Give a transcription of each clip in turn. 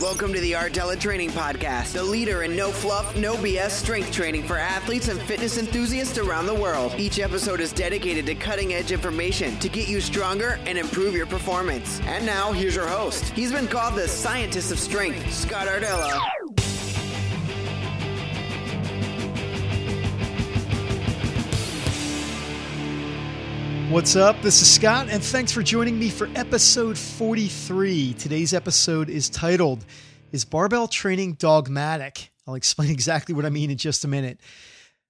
Welcome to the Rdella Training Podcast, the leader in no fluff, no BS strength training for athletes and fitness enthusiasts around the world. Each episode is dedicated to cutting edge information to get you stronger and improve your performance. And now, here's your host. He's been called the scientist of strength, Scott Ardella. What's up? This is Scott, and thanks for joining me for episode 43. Today's episode is titled Is Barbell Training Dogmatic? I'll explain exactly what I mean in just a minute.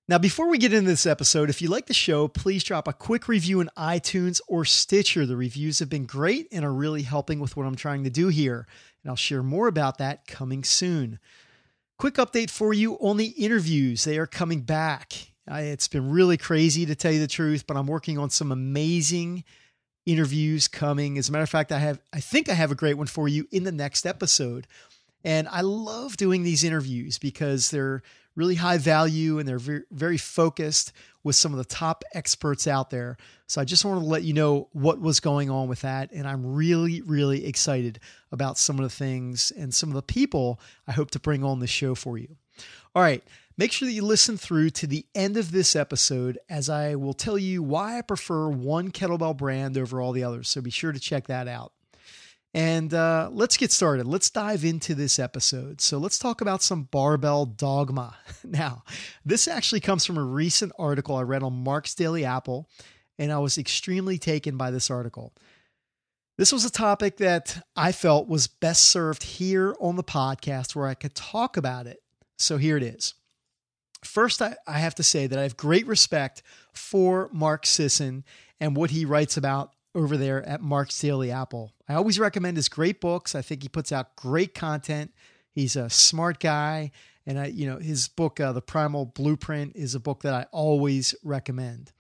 Now, before we get into this episode, if you like the show, please drop a quick review in iTunes or Stitcher. The reviews have been great and are really helping with what I'm trying to do here, and I'll share more about that coming soon. Quick update for you on the interviews. They are coming back. It's been really crazy to tell you the truth, but I'm working on some amazing interviews coming. As a matter of fact, I have I think I have a great one for you in the next episode. And I love doing these interviews because they're really high value and they're very, very focused with some of the top experts out there. So I just wanted to let you know what was going on with that. And I'm really, really excited about some of the things and some of the people I hope to bring on the show for you. All right. Make sure that you listen through to the end of this episode as I will tell you why I prefer one kettlebell brand over all the others. So be sure to check that out. And uh, let's get started. Let's dive into this episode. So let's talk about some barbell dogma. Now, this actually comes from a recent article I read on Mark's Daily Apple, and I was extremely taken by this article. This was a topic that I felt was best served here on the podcast where I could talk about it. So here it is. First, I, I have to say that I have great respect for Mark Sisson and what he writes about over there at Mark's Daily Apple. I always recommend his great books. I think he puts out great content. He's a smart guy, and I, you know, his book, uh, The Primal Blueprint, is a book that I always recommend.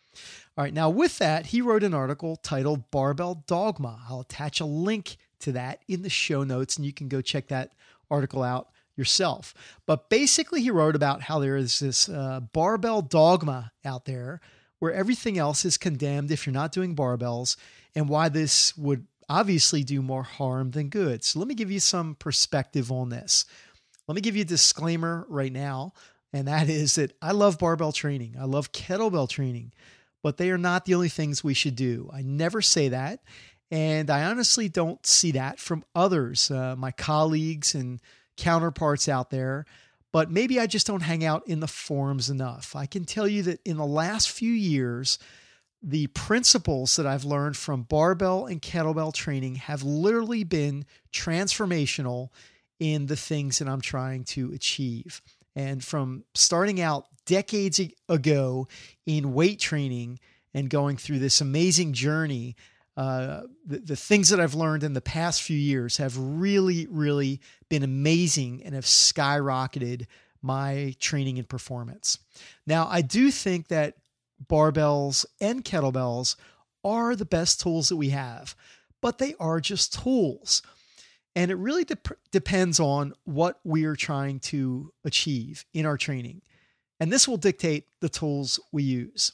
All right, now with that, he wrote an article titled Barbell Dogma. I'll attach a link to that in the show notes, and you can go check that article out yourself. But basically, he wrote about how there is this uh, barbell dogma out there where everything else is condemned if you're not doing barbells, and why this would obviously do more harm than good. So, let me give you some perspective on this. Let me give you a disclaimer right now, and that is that I love barbell training, I love kettlebell training, but they are not the only things we should do. I never say that. And I honestly don't see that from others, uh, my colleagues and counterparts out there, but maybe I just don't hang out in the forums enough. I can tell you that in the last few years, the principles that I've learned from barbell and kettlebell training have literally been transformational in the things that I'm trying to achieve. And from starting out decades ago in weight training and going through this amazing journey uh, the, the things that I've learned in the past few years have really, really been amazing and have skyrocketed my training and performance. Now, I do think that barbells and kettlebells are the best tools that we have, but they are just tools. And it really de- depends on what we are trying to achieve in our training. And this will dictate the tools we use.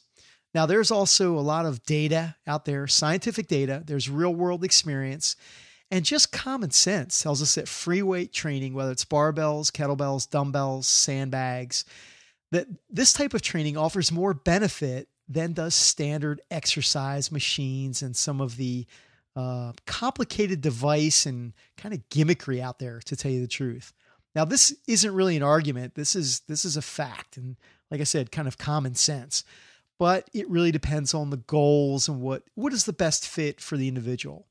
Now, there's also a lot of data out there, scientific data, there's real world experience, and just common sense tells us that free weight training, whether it's barbells, kettlebells, dumbbells, sandbags, that this type of training offers more benefit than does standard exercise machines and some of the uh, complicated device and kind of gimmickry out there, to tell you the truth. Now, this isn't really an argument. This is this is a fact, and like I said, kind of common sense but it really depends on the goals and what what is the best fit for the individual.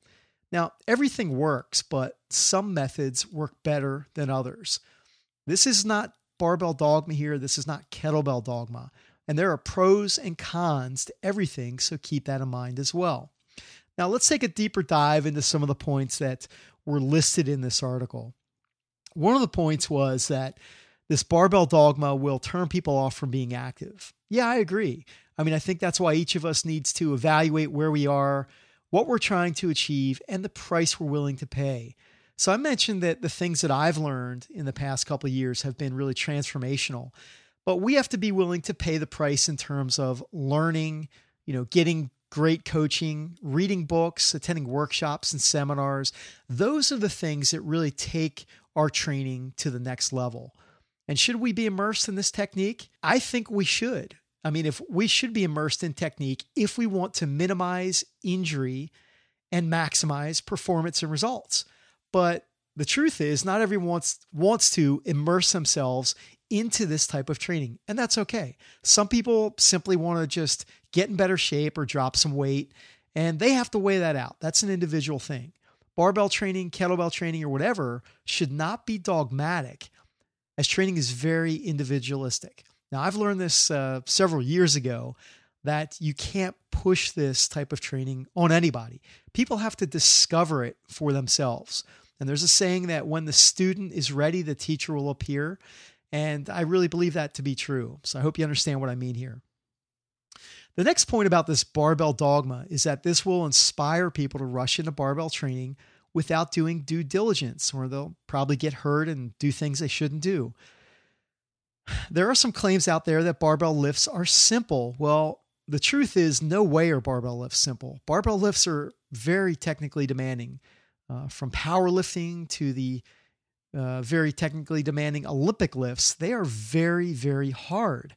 Now, everything works, but some methods work better than others. This is not barbell dogma here, this is not kettlebell dogma. And there are pros and cons to everything, so keep that in mind as well. Now, let's take a deeper dive into some of the points that were listed in this article. One of the points was that this barbell dogma will turn people off from being active. Yeah, I agree. I mean, I think that's why each of us needs to evaluate where we are, what we're trying to achieve, and the price we're willing to pay. So I mentioned that the things that I've learned in the past couple of years have been really transformational. But we have to be willing to pay the price in terms of learning, you know, getting great coaching, reading books, attending workshops and seminars. Those are the things that really take our training to the next level. And should we be immersed in this technique? I think we should. I mean, if we should be immersed in technique if we want to minimize injury and maximize performance and results. But the truth is, not everyone wants, wants to immerse themselves into this type of training, and that's okay. Some people simply want to just get in better shape or drop some weight, and they have to weigh that out. That's an individual thing. Barbell training, kettlebell training, or whatever should not be dogmatic, as training is very individualistic. Now, I've learned this uh, several years ago that you can't push this type of training on anybody. People have to discover it for themselves. And there's a saying that when the student is ready, the teacher will appear. And I really believe that to be true. So I hope you understand what I mean here. The next point about this barbell dogma is that this will inspire people to rush into barbell training without doing due diligence, or they'll probably get hurt and do things they shouldn't do. There are some claims out there that barbell lifts are simple. Well, the truth is, no way are barbell lifts simple. Barbell lifts are very technically demanding, uh, from powerlifting to the uh, very technically demanding Olympic lifts. They are very, very hard.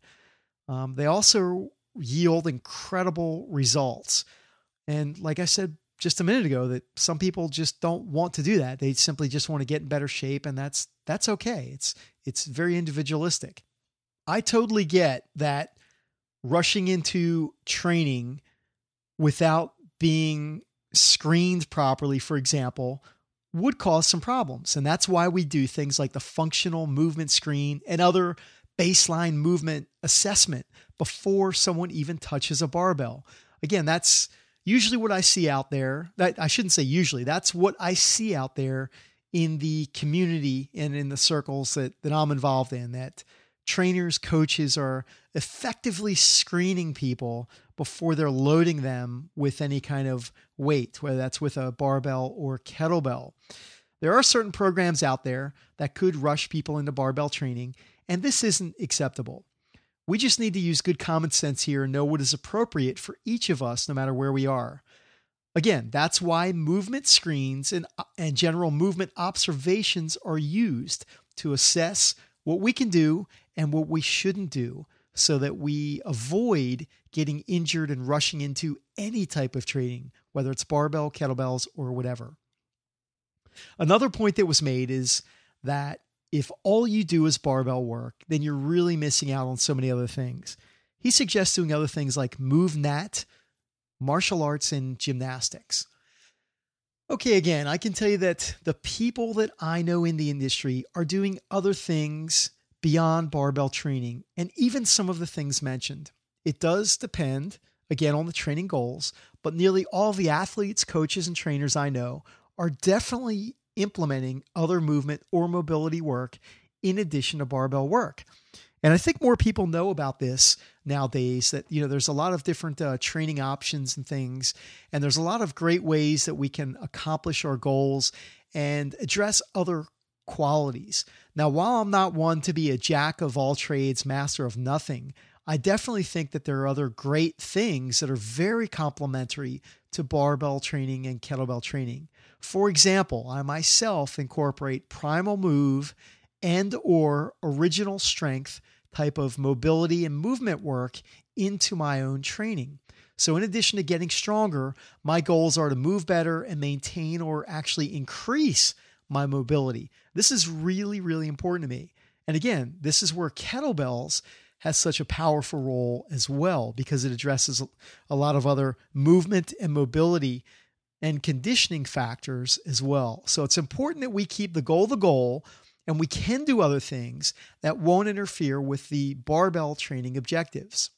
Um, they also yield incredible results. And like I said just a minute ago, that some people just don't want to do that. They simply just want to get in better shape, and that's that's okay. It's it's very individualistic. I totally get that rushing into training without being screened properly, for example, would cause some problems. And that's why we do things like the functional movement screen and other baseline movement assessment before someone even touches a barbell. Again, that's usually what I see out there. That I shouldn't say usually. That's what I see out there in the community and in the circles that, that I'm involved in that trainers, coaches are effectively screening people before they're loading them with any kind of weight, whether that's with a barbell or kettlebell. There are certain programs out there that could rush people into barbell training, and this isn't acceptable. We just need to use good common sense here and know what is appropriate for each of us, no matter where we are. Again, that's why movement screens and, and general movement observations are used to assess what we can do and what we shouldn't do so that we avoid getting injured and rushing into any type of training, whether it's barbell, kettlebells, or whatever. Another point that was made is that if all you do is barbell work, then you're really missing out on so many other things. He suggests doing other things like MovNat, martial arts, and gymnastics. Okay, again, I can tell you that the people that I know in the industry are doing other things beyond barbell training and even some of the things mentioned. It does depend, again, on the training goals, but nearly all the athletes, coaches, and trainers I know are definitely implementing other movement or mobility work in addition to barbell work. And I think more people know about this nowadays that, you know, there's a lot of different uh, training options and things. And there's a lot of great ways that we can accomplish our goals and address other qualities. Now, while I'm not one to be a jack of all trades, master of nothing, I definitely think that there are other great things that are very complementary to barbell training and kettlebell training. For example, I myself incorporate primal move and or original strength type of mobility and movement work into my own training. So, in addition to getting stronger, my goals are to move better and maintain or actually increase my mobility. This is really, really important to me. And again, this is where kettlebells has such a powerful role as well because it addresses a lot of other movement and mobility and conditioning factors as well. So it's important that we keep the goal the goal and we can do other things that won't interfere with the barbell training objectives.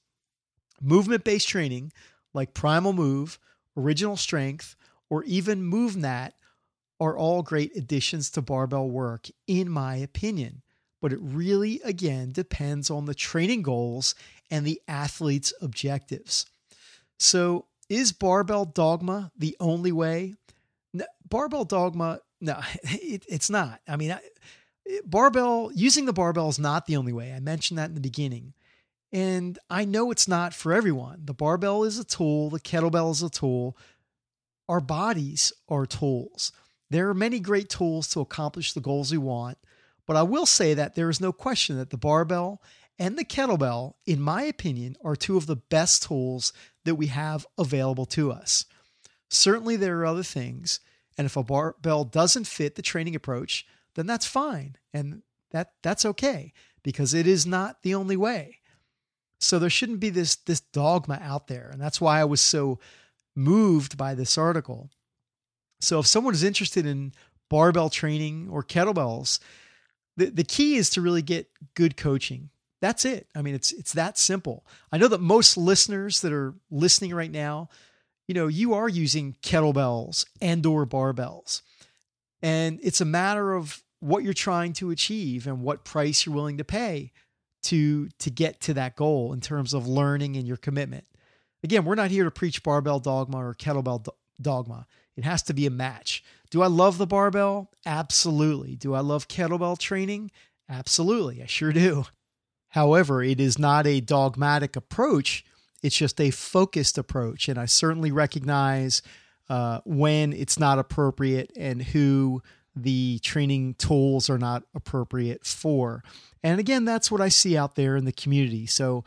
Movement based training like Primal Move, Original Strength, or even MovNat are all great additions to barbell work, in my opinion. But it really, again, depends on the training goals and the athlete's objectives. So, is barbell dogma the only way? No, barbell dogma, no, it, it's not. I mean, barbell, using the barbell is not the only way. I mentioned that in the beginning. And I know it's not for everyone. The barbell is a tool, the kettlebell is a tool. Our bodies are tools. There are many great tools to accomplish the goals we want, but I will say that there is no question that the barbell and the kettlebell, in my opinion, are two of the best tools that we have available to us. Certainly, there are other things, and if a barbell doesn't fit the training approach, then that's fine, and that that's okay because it is not the only way. So there shouldn't be this this dogma out there, and that's why I was so moved by this article. So if someone is interested in barbell training or kettlebells, the, the key is to really get good coaching. That's it. I mean, it's it's that simple. I know that most listeners that are listening right now, you know, you are using kettlebells and or barbells. And it's a matter of what you're trying to achieve and what price you're willing to pay to to get to that goal in terms of learning and your commitment. Again, we're not here to preach barbell dogma or kettlebell do- dogma. It has to be a match. Do I love the barbell? Absolutely. Do I love kettlebell training? Absolutely. I sure do. However, it is not a dogmatic approach. It's just a focused approach. And I certainly recognize uh, when it's not appropriate and who the training tools are not appropriate for. And again, that's what I see out there in the community. So,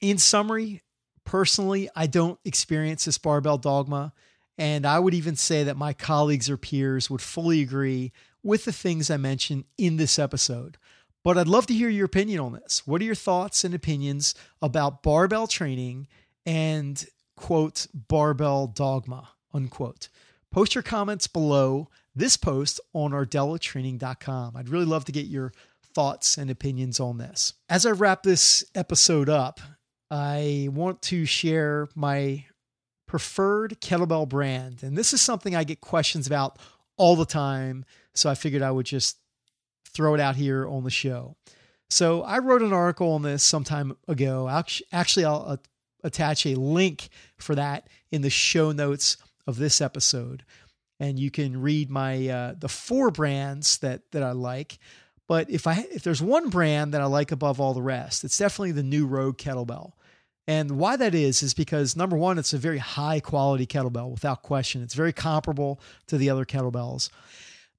in summary, personally, I don't experience this barbell dogma. And I would even say that my colleagues or peers would fully agree with the things I mentioned in this episode. But I'd love to hear your opinion on this. What are your thoughts and opinions about barbell training and, quote, barbell dogma, unquote? Post your comments below this post on rdellatraining.com. I'd really love to get your thoughts and opinions on this. As I wrap this episode up, I want to share my preferred kettlebell brand. And this is something I get questions about all the time. So I figured I would just throw it out here on the show. So I wrote an article on this some time ago. Actually, I'll uh, attach a link for that in the show notes of this episode and you can read my uh, the four brands that that I like. But if I if there's one brand that I like above all the rest, it's definitely the new Rogue kettlebell. And why that is is because number one, it's a very high quality kettlebell without question. It's very comparable to the other kettlebells.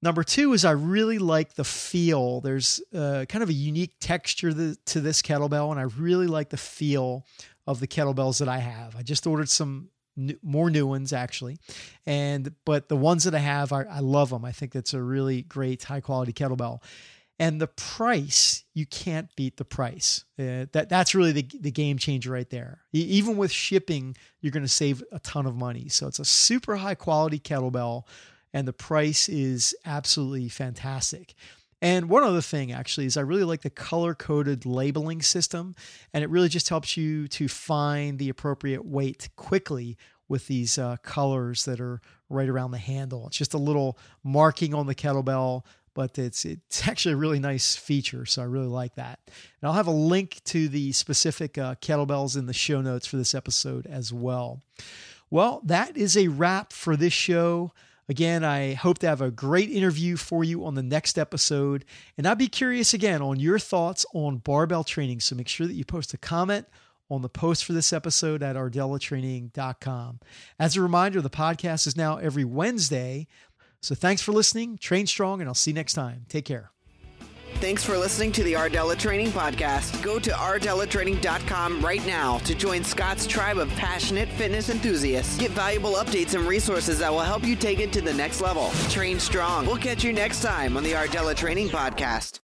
Number two is I really like the feel. There's uh, kind of a unique texture to this kettlebell, and I really like the feel of the kettlebells that I have. I just ordered some more new ones actually, and but the ones that I have, are, I love them. I think that's a really great high quality kettlebell. And the price, you can't beat the price. Uh, that that's really the the game changer right there. Even with shipping, you're going to save a ton of money. So it's a super high quality kettlebell, and the price is absolutely fantastic. And one other thing, actually, is I really like the color coded labeling system. And it really just helps you to find the appropriate weight quickly with these uh, colors that are right around the handle. It's just a little marking on the kettlebell, but it's it's actually a really nice feature. So I really like that. And I'll have a link to the specific uh, kettlebells in the show notes for this episode as well. Well, that is a wrap for this show. Again, I hope to have a great interview for you on the next episode. And I'd be curious again on your thoughts on barbell training. So make sure that you post a comment on the post for this episode at rdellatraining.com. As a reminder, the podcast is now every Wednesday. So thanks for listening. Train strong, and I'll see you next time. Take care. Thanks for listening to the Rdella Training Podcast. Go to rdellatraining.com right now to join Scott's tribe of passionate fitness enthusiasts. Get valuable updates and resources that will help you take it to the next level. Train strong. We'll catch you next time on the Rdella Training Podcast.